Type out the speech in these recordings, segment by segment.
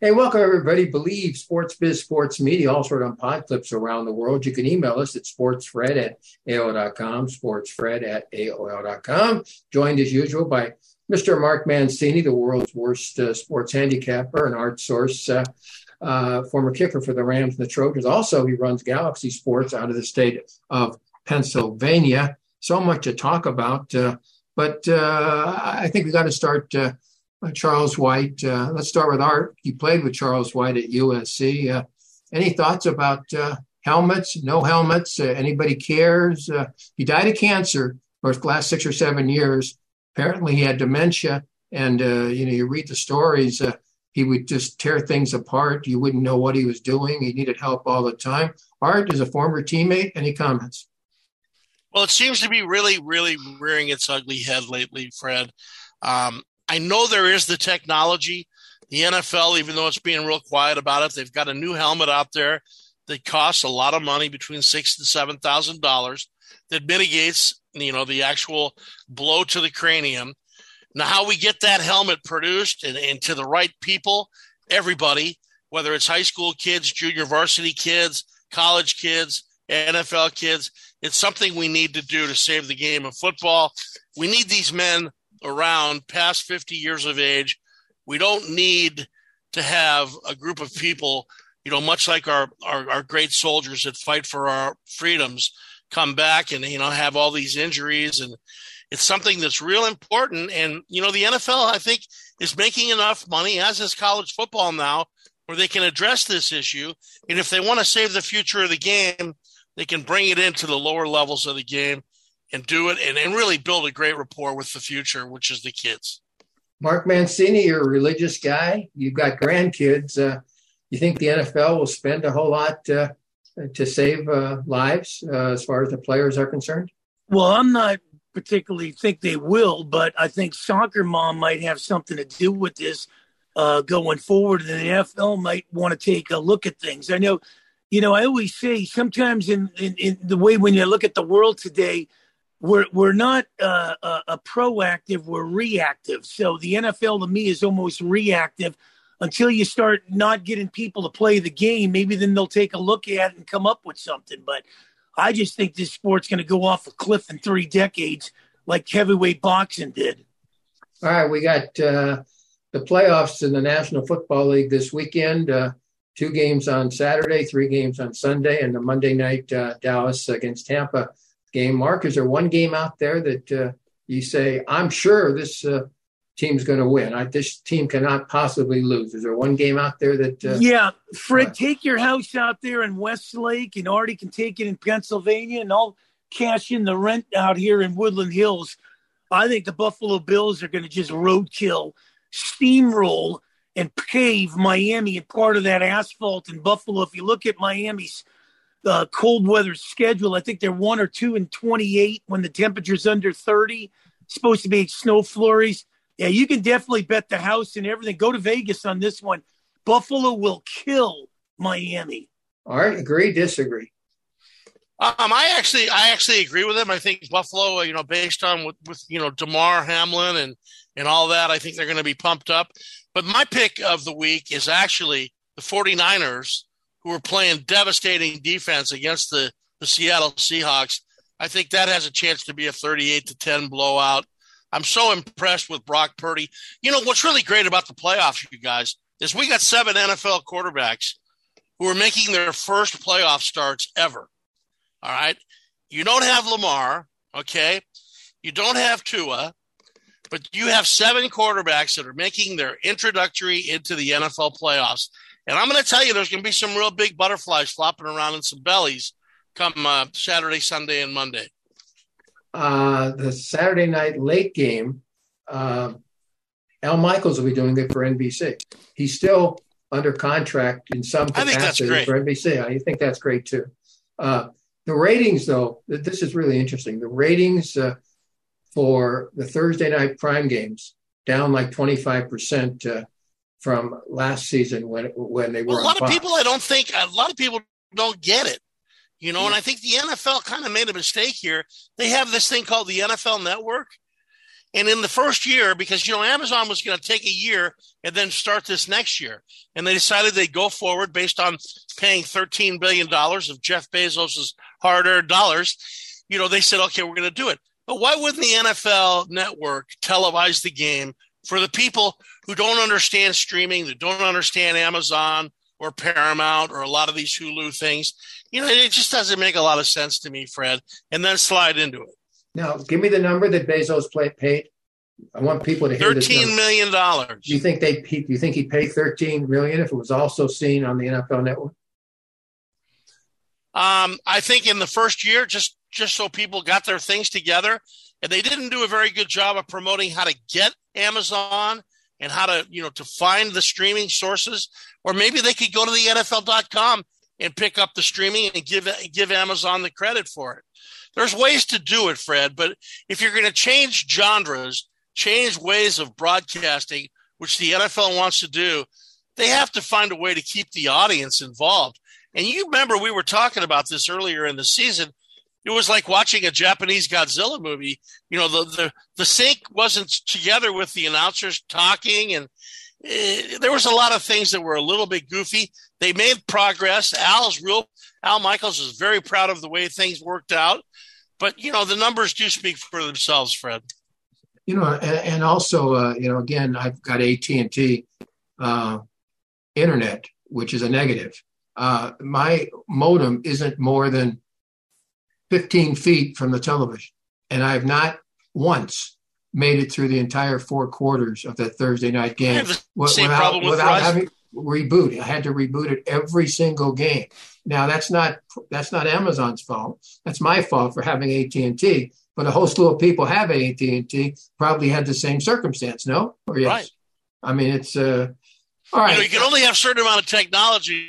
Hey, welcome everybody. Believe Sports Biz Sports Media, all also on pod clips around the world. You can email us at sportsfred at AOL.com, sportsfred at AOL.com. Joined as usual by Mr. Mark Mancini, the world's worst uh, sports handicapper and art source, uh, uh, former kicker for the Rams and the Trojans. Also, he runs Galaxy Sports out of the state of Pennsylvania. So much to talk about. Uh, but uh, I think we got to start uh, Charles White. Uh, let's start with Art. You played with Charles White at USC. Uh, any thoughts about uh, helmets? No helmets? Uh, anybody cares? Uh, he died of cancer for the last six or seven years. Apparently, he had dementia, and you know, you read the stories. he would just tear things apart. You wouldn't know what he was doing. He needed help all the time. Art is a former teammate. Any comments? Well, it seems to be really, really rearing its ugly head lately, Fred. Um, I know there is the technology. The NFL, even though it's being real quiet about it, they've got a new helmet out there that costs a lot of money, between six and seven thousand dollars, that mitigates, you know, the actual blow to the cranium. Now, how we get that helmet produced and, and to the right people, everybody, whether it's high school kids, junior varsity kids, college kids, NFL kids, it's something we need to do to save the game of football. We need these men around past 50 years of age. We don't need to have a group of people, you know, much like our, our, our great soldiers that fight for our freedoms come back and, you know, have all these injuries. And it's something that's real important. And, you know, the NFL, I think, is making enough money, as is college football now, where they can address this issue. And if they want to save the future of the game, they can bring it into the lower levels of the game and do it and, and really build a great rapport with the future, which is the kids. Mark Mancini, you're a religious guy. You've got grandkids. Uh, you think the NFL will spend a whole lot uh, to save uh, lives uh, as far as the players are concerned? Well, I'm not particularly think they will, but I think soccer mom might have something to do with this uh, going forward, and the NFL might want to take a look at things. I know, you know, I always say sometimes in, in, in the way when you look at the world today, we're we're not uh, a, a, proactive we're reactive. So the nfl to me is almost reactive. Until you start not getting people to play the game maybe then they'll take a look at it and come up with something. But i just think this sport's going to go off a cliff in three decades like heavyweight boxing did. All right we got uh, the playoffs in the national football league this weekend uh, two games on saturday three games on sunday and the monday night uh, dallas against tampa game. Mark, is there one game out there that uh, you say, I'm sure this uh, team's going to win? I, this team cannot possibly lose. Is there one game out there that? Uh, yeah, Fred, take your house out there in Westlake, and Artie can take it in Pennsylvania, and I'll cash in the rent out here in Woodland Hills. I think the Buffalo Bills are going to just roadkill, steamroll, and pave Miami and part of that asphalt in Buffalo. If you look at Miami's uh, cold weather schedule. I think they're one or two and 28 when the temperature's under 30. supposed to be snow flurries. Yeah, you can definitely bet the house and everything. Go to Vegas on this one. Buffalo will kill Miami. All right, agree, disagree. Um, I actually, I actually agree with him. I think Buffalo, you know, based on with, with you know Damar Hamlin and and all that, I think they're going to be pumped up. But my pick of the week is actually the 49ers who are playing devastating defense against the, the Seattle Seahawks. I think that has a chance to be a 38 to 10 blowout. I'm so impressed with Brock Purdy. You know, what's really great about the playoffs, you guys, is we got seven NFL quarterbacks who are making their first playoff starts ever. All right. You don't have Lamar, okay? You don't have Tua, but you have seven quarterbacks that are making their introductory into the NFL playoffs. And I'm going to tell you, there's going to be some real big butterflies flopping around in some bellies come uh, Saturday, Sunday, and Monday. Uh, the Saturday night late game, uh, Al Michaels will be doing it for NBC. He's still under contract in some capacity for NBC. I think that's great too. Uh, the ratings, though, this is really interesting. The ratings uh, for the Thursday night prime games down like 25% uh, from last season when when they were. Well, a lot of people, I don't think a lot of people don't get it. You know, yeah. and I think the NFL kind of made a mistake here. They have this thing called the NFL Network, And in the first year, because you know Amazon was going to take a year and then start this next year, and they decided they'd go forward based on paying thirteen billion dollars of Jeff Bezos's hard-earned dollars. You know, they said, okay, we're going to do it. But why wouldn't the NFL Network televise the game for the people who don't understand streaming, that don't understand Amazon or Paramount or a lot of these Hulu things? You know, it just doesn't make a lot of sense to me, Fred. And then slide into it. Now, give me the number that Bezos paid. I want people to hear thirteen million dollars. Do you think they? Do you think he paid thirteen million if it was also seen on the NFL Network? Um, I think in the first year, just just so people got their things together, and they didn't do a very good job of promoting how to get Amazon and how to you know to find the streaming sources, or maybe they could go to the NFL.com and pick up the streaming and give give Amazon the credit for it. There's ways to do it, Fred, but if you're going to change genres, change ways of broadcasting, which the NFL wants to do, they have to find a way to keep the audience involved. And you remember we were talking about this earlier in the season. It was like watching a Japanese Godzilla movie. You know, the the, the sync wasn't together with the announcers talking, and it, eh, there was a lot of things that were a little bit goofy. They made progress. Al's real. Al Michaels is very proud of the way things worked out. But you know, the numbers do speak for themselves, Fred. You know, and, and also, uh, you know, again, I've got AT and T uh, internet, which is a negative. Uh, my modem isn't more than 15 feet from the television, and I have not once made it through the entire four quarters of that Thursday night game without, without having reboot. I had to reboot it every single game. Now that's not that's not Amazon's fault. That's my fault for having AT and T. But a whole slew of people have AT and T probably had the same circumstance. No, or yes. Right. I mean, it's uh, all right. You, know, you can only have a certain amount of technology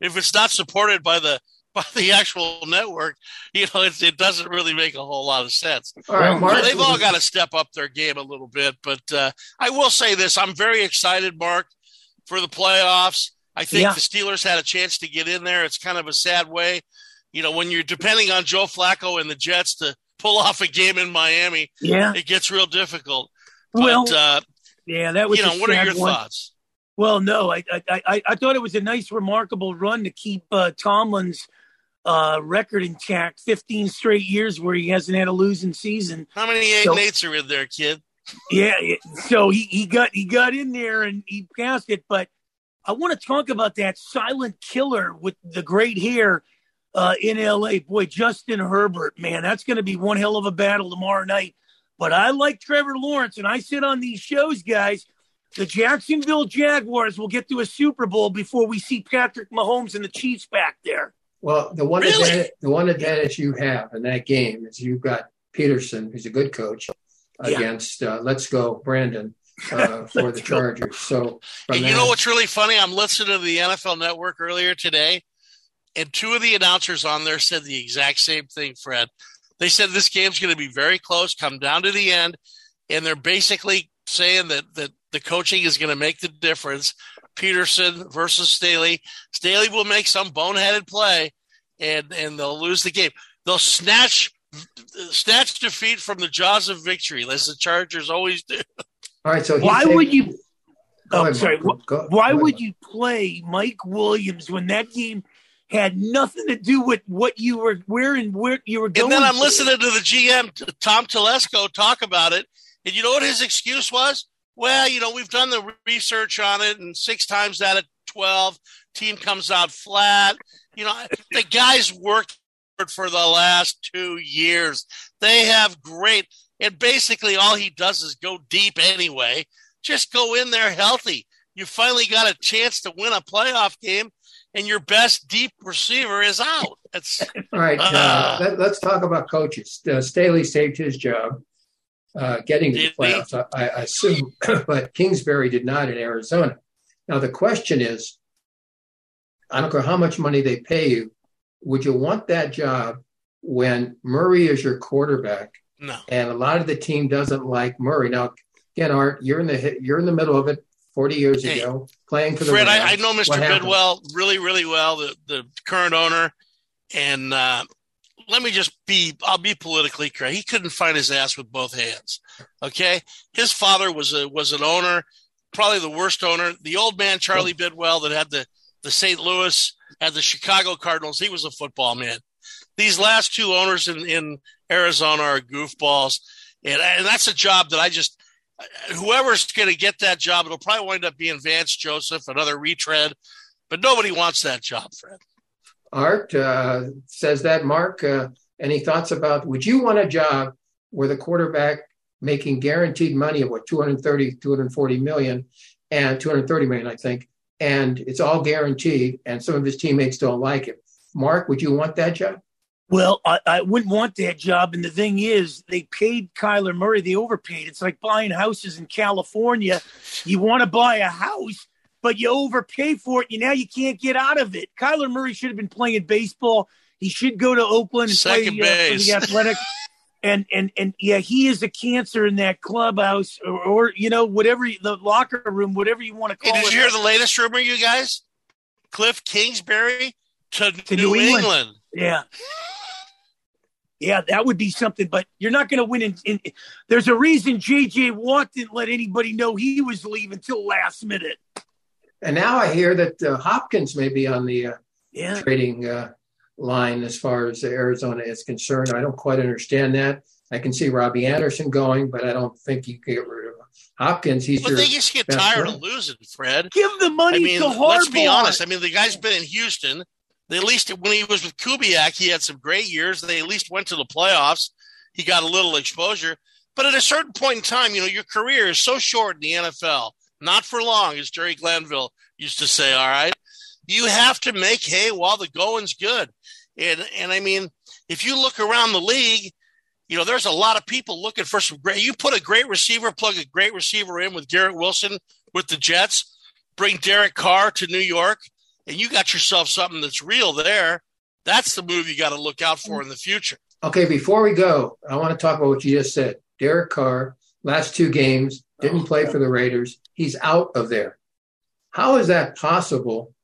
if it's not supported by the by the actual network. You know, it, it doesn't really make a whole lot of sense. All right, Mark, they've all got to step up their game a little bit. But uh, I will say this: I'm very excited, Mark, for the playoffs. I think yeah. the Steelers had a chance to get in there. It's kind of a sad way, you know, when you're depending on Joe Flacco and the Jets to pull off a game in Miami. Yeah, it gets real difficult. But, well, uh, yeah, that was. You know, what are your one. thoughts? Well, no, I, I I I thought it was a nice, remarkable run to keep uh, Tomlin's uh, record intact. Fifteen straight years where he hasn't had a losing season. How many eight so, eights are in there, kid? Yeah, so he, he got he got in there and he passed it, but I want to talk about that silent killer with the great hair uh, in LA. Boy, Justin Herbert, man, that's going to be one hell of a battle tomorrow night. But I like Trevor Lawrence, and I sit on these shows, guys. The Jacksonville Jaguars will get to a Super Bowl before we see Patrick Mahomes and the Chiefs back there. Well, the one really? advantage, the one advantage you have in that game is you've got Pederson, who's a good coach, yeah. against uh, Let's Go Brandon, uh, for the Chargers. So, and you know what's really funny? I'm listening to the NFL Network earlier today, and two of the announcers on there said the exact same thing, Fred. They said this game's going to be very close, come down to the end, and they're basically saying that that the coaching is going to make the difference. Pederson versus Staley. Staley will make some boneheaded play, and and they'll lose the game. They'll snatch snatch defeat from the jaws of victory, as the Chargers always do. All right. So why would you? Oh, ahead, sorry. Go, why go would you play Mike Williams when that game had nothing to do with what you were where and where you were going? And then I'm listening to the GM Tom Telesco talk about it, and you know what his excuse was? Well, you know we've done the research on it, and six times out of twelve, team comes out flat. You know the guys worked for the last two years. They have great. And basically, all he does is go deep anyway. Just go in there healthy. You finally got a chance to win a playoff game, and your best deep receiver is out. That's all right. Uh, uh, let, us talk about coaches. Uh, Staley saved his job uh, getting to the playoffs, I, I assume, but Kingsbury did not in Arizona. Now the question is, I don't care how much money they pay you, would you want that job when Murray is your quarterback no. And a lot of the team doesn't like Murray. Now, again, Art, you're in the you're in the middle of it. Forty years hey, ago, playing for the Fred. I, I, know Mr. Bidwill really, really well, the the current owner, and uh, let me just be I'll be politically correct. He couldn't find his ass with both hands. Okay? His father was a was an owner, probably the worst owner. The old man Charlie oh. Bidwill that had the the St. Louis had the Chicago Cardinals. He was a football man. These last two owners in, in Arizona are goofballs. And, and that's a job that I just whoever's going to get that job, it'll probably wind up being Vance Joseph, another retread, but nobody wants that job, Fred. Art uh, says that. Mark, uh, any thoughts about would you want a job where the quarterback making guaranteed money of what 230, 240 million and 230 million, I think, and it's all guaranteed, and some of his teammates don't like it. Mark, would you want that job? Well, I, I, wouldn't want that job. And the thing is, they paid Kyler Murray. They overpaid. It's like buying houses in California. You want to buy a house, but you overpay for it. You now you can't get out of it. Kyler Murray should have been playing baseball. He should go to Oakland and Second play uh, for the Athletics. and and and yeah, he is a cancer in that clubhouse, or, or you know whatever the locker room, whatever you want to call hey, it. Did you hear the latest rumor, you guys? Cliff Kingsbury to, To New, New England. England. Yeah. Yeah, that would be something, but you're not going to win. In, in, there's a reason J.J. Watt didn't let anybody know he was leaving till last minute. And now I hear that uh, Hopkins may be on the uh, Yeah, trading uh, line as far as Arizona is concerned. I don't quite understand that. I can see Robbie Anderson going, but I don't think you can get rid of Hopkins. He's But your they just get tired friend. of losing, Fred. give the money I mean, to Harbaugh. let's be honest. I mean, the guy's been in Houston. They at least when he was with Kubiak, he had some great years. They at least went to the playoffs. He got a little exposure. But at a certain point in time, you know, your career is so short in the NFL, not for long, as Jerry Glanville used to say, all right. You have to make hay while the going's good. And and I mean, if you look around the league, you know, there's a lot of people looking for some great. You put a great receiver, plug a great receiver in with Garrett Wilson with the Jets, bring Derek Carr to New York, and you got yourself something that's real there. That's the move you got to look out for in the future. Okay, before we go, I want to talk about what you just said. Derek Carr, last two games, didn't play for the Raiders. He's out of there. How is that possible?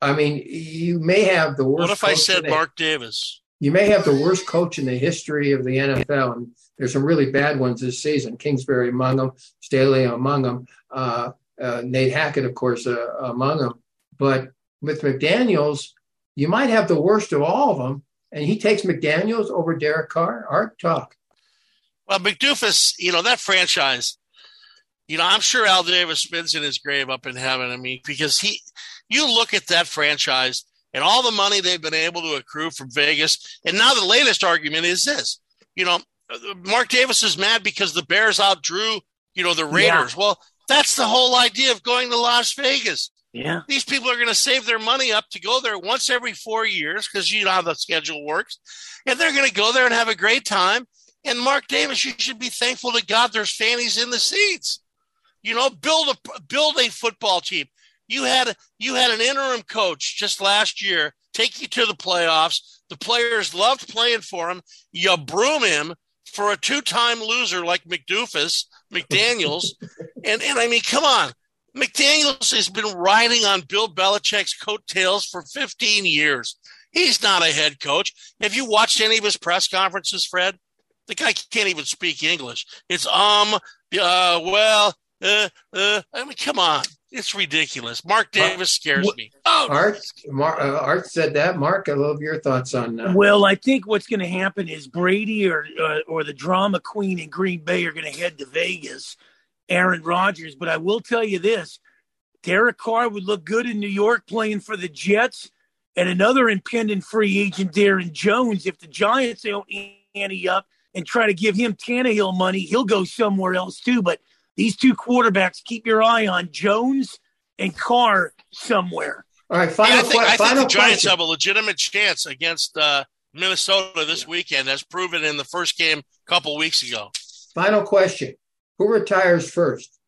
I mean, you may have the worst. What if I said the- Mark Davis? You may have the worst coach in the history of the NFL, and there's some really bad ones this season. Kingsbury among them, Staley among them, uh, uh, Nate Hackett, of course, uh, among them. But with McDaniels, you might have the worst of all of them, and he takes McDaniels over Derek Carr. Art talk. Well, McDoofus, you know, that franchise, you know, I'm sure Al Davis spins in his grave up in heaven. I mean, because he, you look at that franchise and all the money they've been able to accrue from Vegas. And now the latest argument is this, you know, Mark Davis is mad because the Bears outdrew, you know, the Raiders. Well, that's the whole idea of going to Las Vegas. yeah, These people are going to save their money up to go there once every four years because you know how the schedule works. And they're going to go there and have a great time. And Mark Davis, you should be thankful to God there's fannies in the seats. You know, build a build a football team. You had you had an interim coach just last year take you to the playoffs. The players loved playing for him. You broom him for a two-time loser like McDoofus, McDaniels. and and I mean, come on. McDaniels has been riding on Bill Belichick's coattails for 15 years. He's not a head coach. Have you watched any of his press conferences, Fred? The guy can't even speak English. It's um, uh, well, uh, uh. I mean, come on, it's ridiculous. Mark Davis scares what- me. Oh, Art, Mar- uh, Art said that. Mark, I love your thoughts on. that. Well, I think what's going to happen is Brady or uh, or the drama queen in Green Bay are going to head to Vegas, Aaron Rodgers. But I will tell you this: Derek Carr would look good in New York playing for the Jets, and another impending free agent, Darren Jones. If the Giants don't ante up and try to give him Tannehill money, he'll go somewhere else too. But these two quarterbacks, keep your eye on Jones and Carr somewhere. all right, Hey, final, I think, que- I think the Giants question. have a legitimate chance against uh, Minnesota this weekend, as proven in the first game a couple weeks ago. Final question: Who retires first?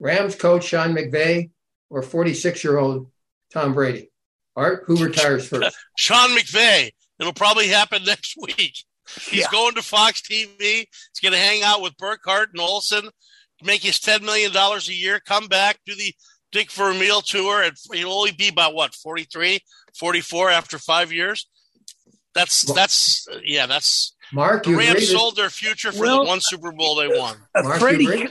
Rams coach Sean McVay or 46 year old Tom Brady? Art, who retires first? Sean McVay. It'll probably happen next week. He's Yeah. going to Fox TV. He's going to hang out with Burkhardt and Olsen, make his $10 million a year, come back, do the Dick Vermeil tour, and he'll only be about what, 43, 44 after five years? That's that's yeah. That's Mark. the Rams sold their future for Well- the one Super Bowl they won. Uh, Mark, Freddie,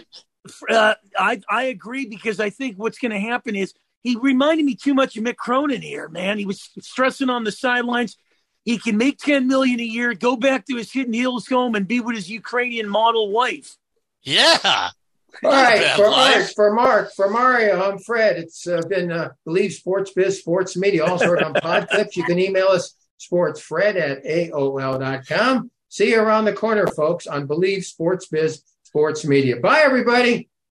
uh, I I agree because I think what's going to happen is he reminded me too much of Mick Cronin here, man. He was stressing on the sidelines. He can make ten million a year, go back to his Hidden Hills home, and be with his Ukrainian model wife. Yeah. All right, for life. Mark, for Mark, for Mario, I'm Fred. It's uh, been uh, Believe Sports Biz, Sports Media, all sort on pod clips. You can email us sportsfred at AOL.com. See you around the corner, folks, on Believe Sports Biz, Sports Media. Bye, everybody.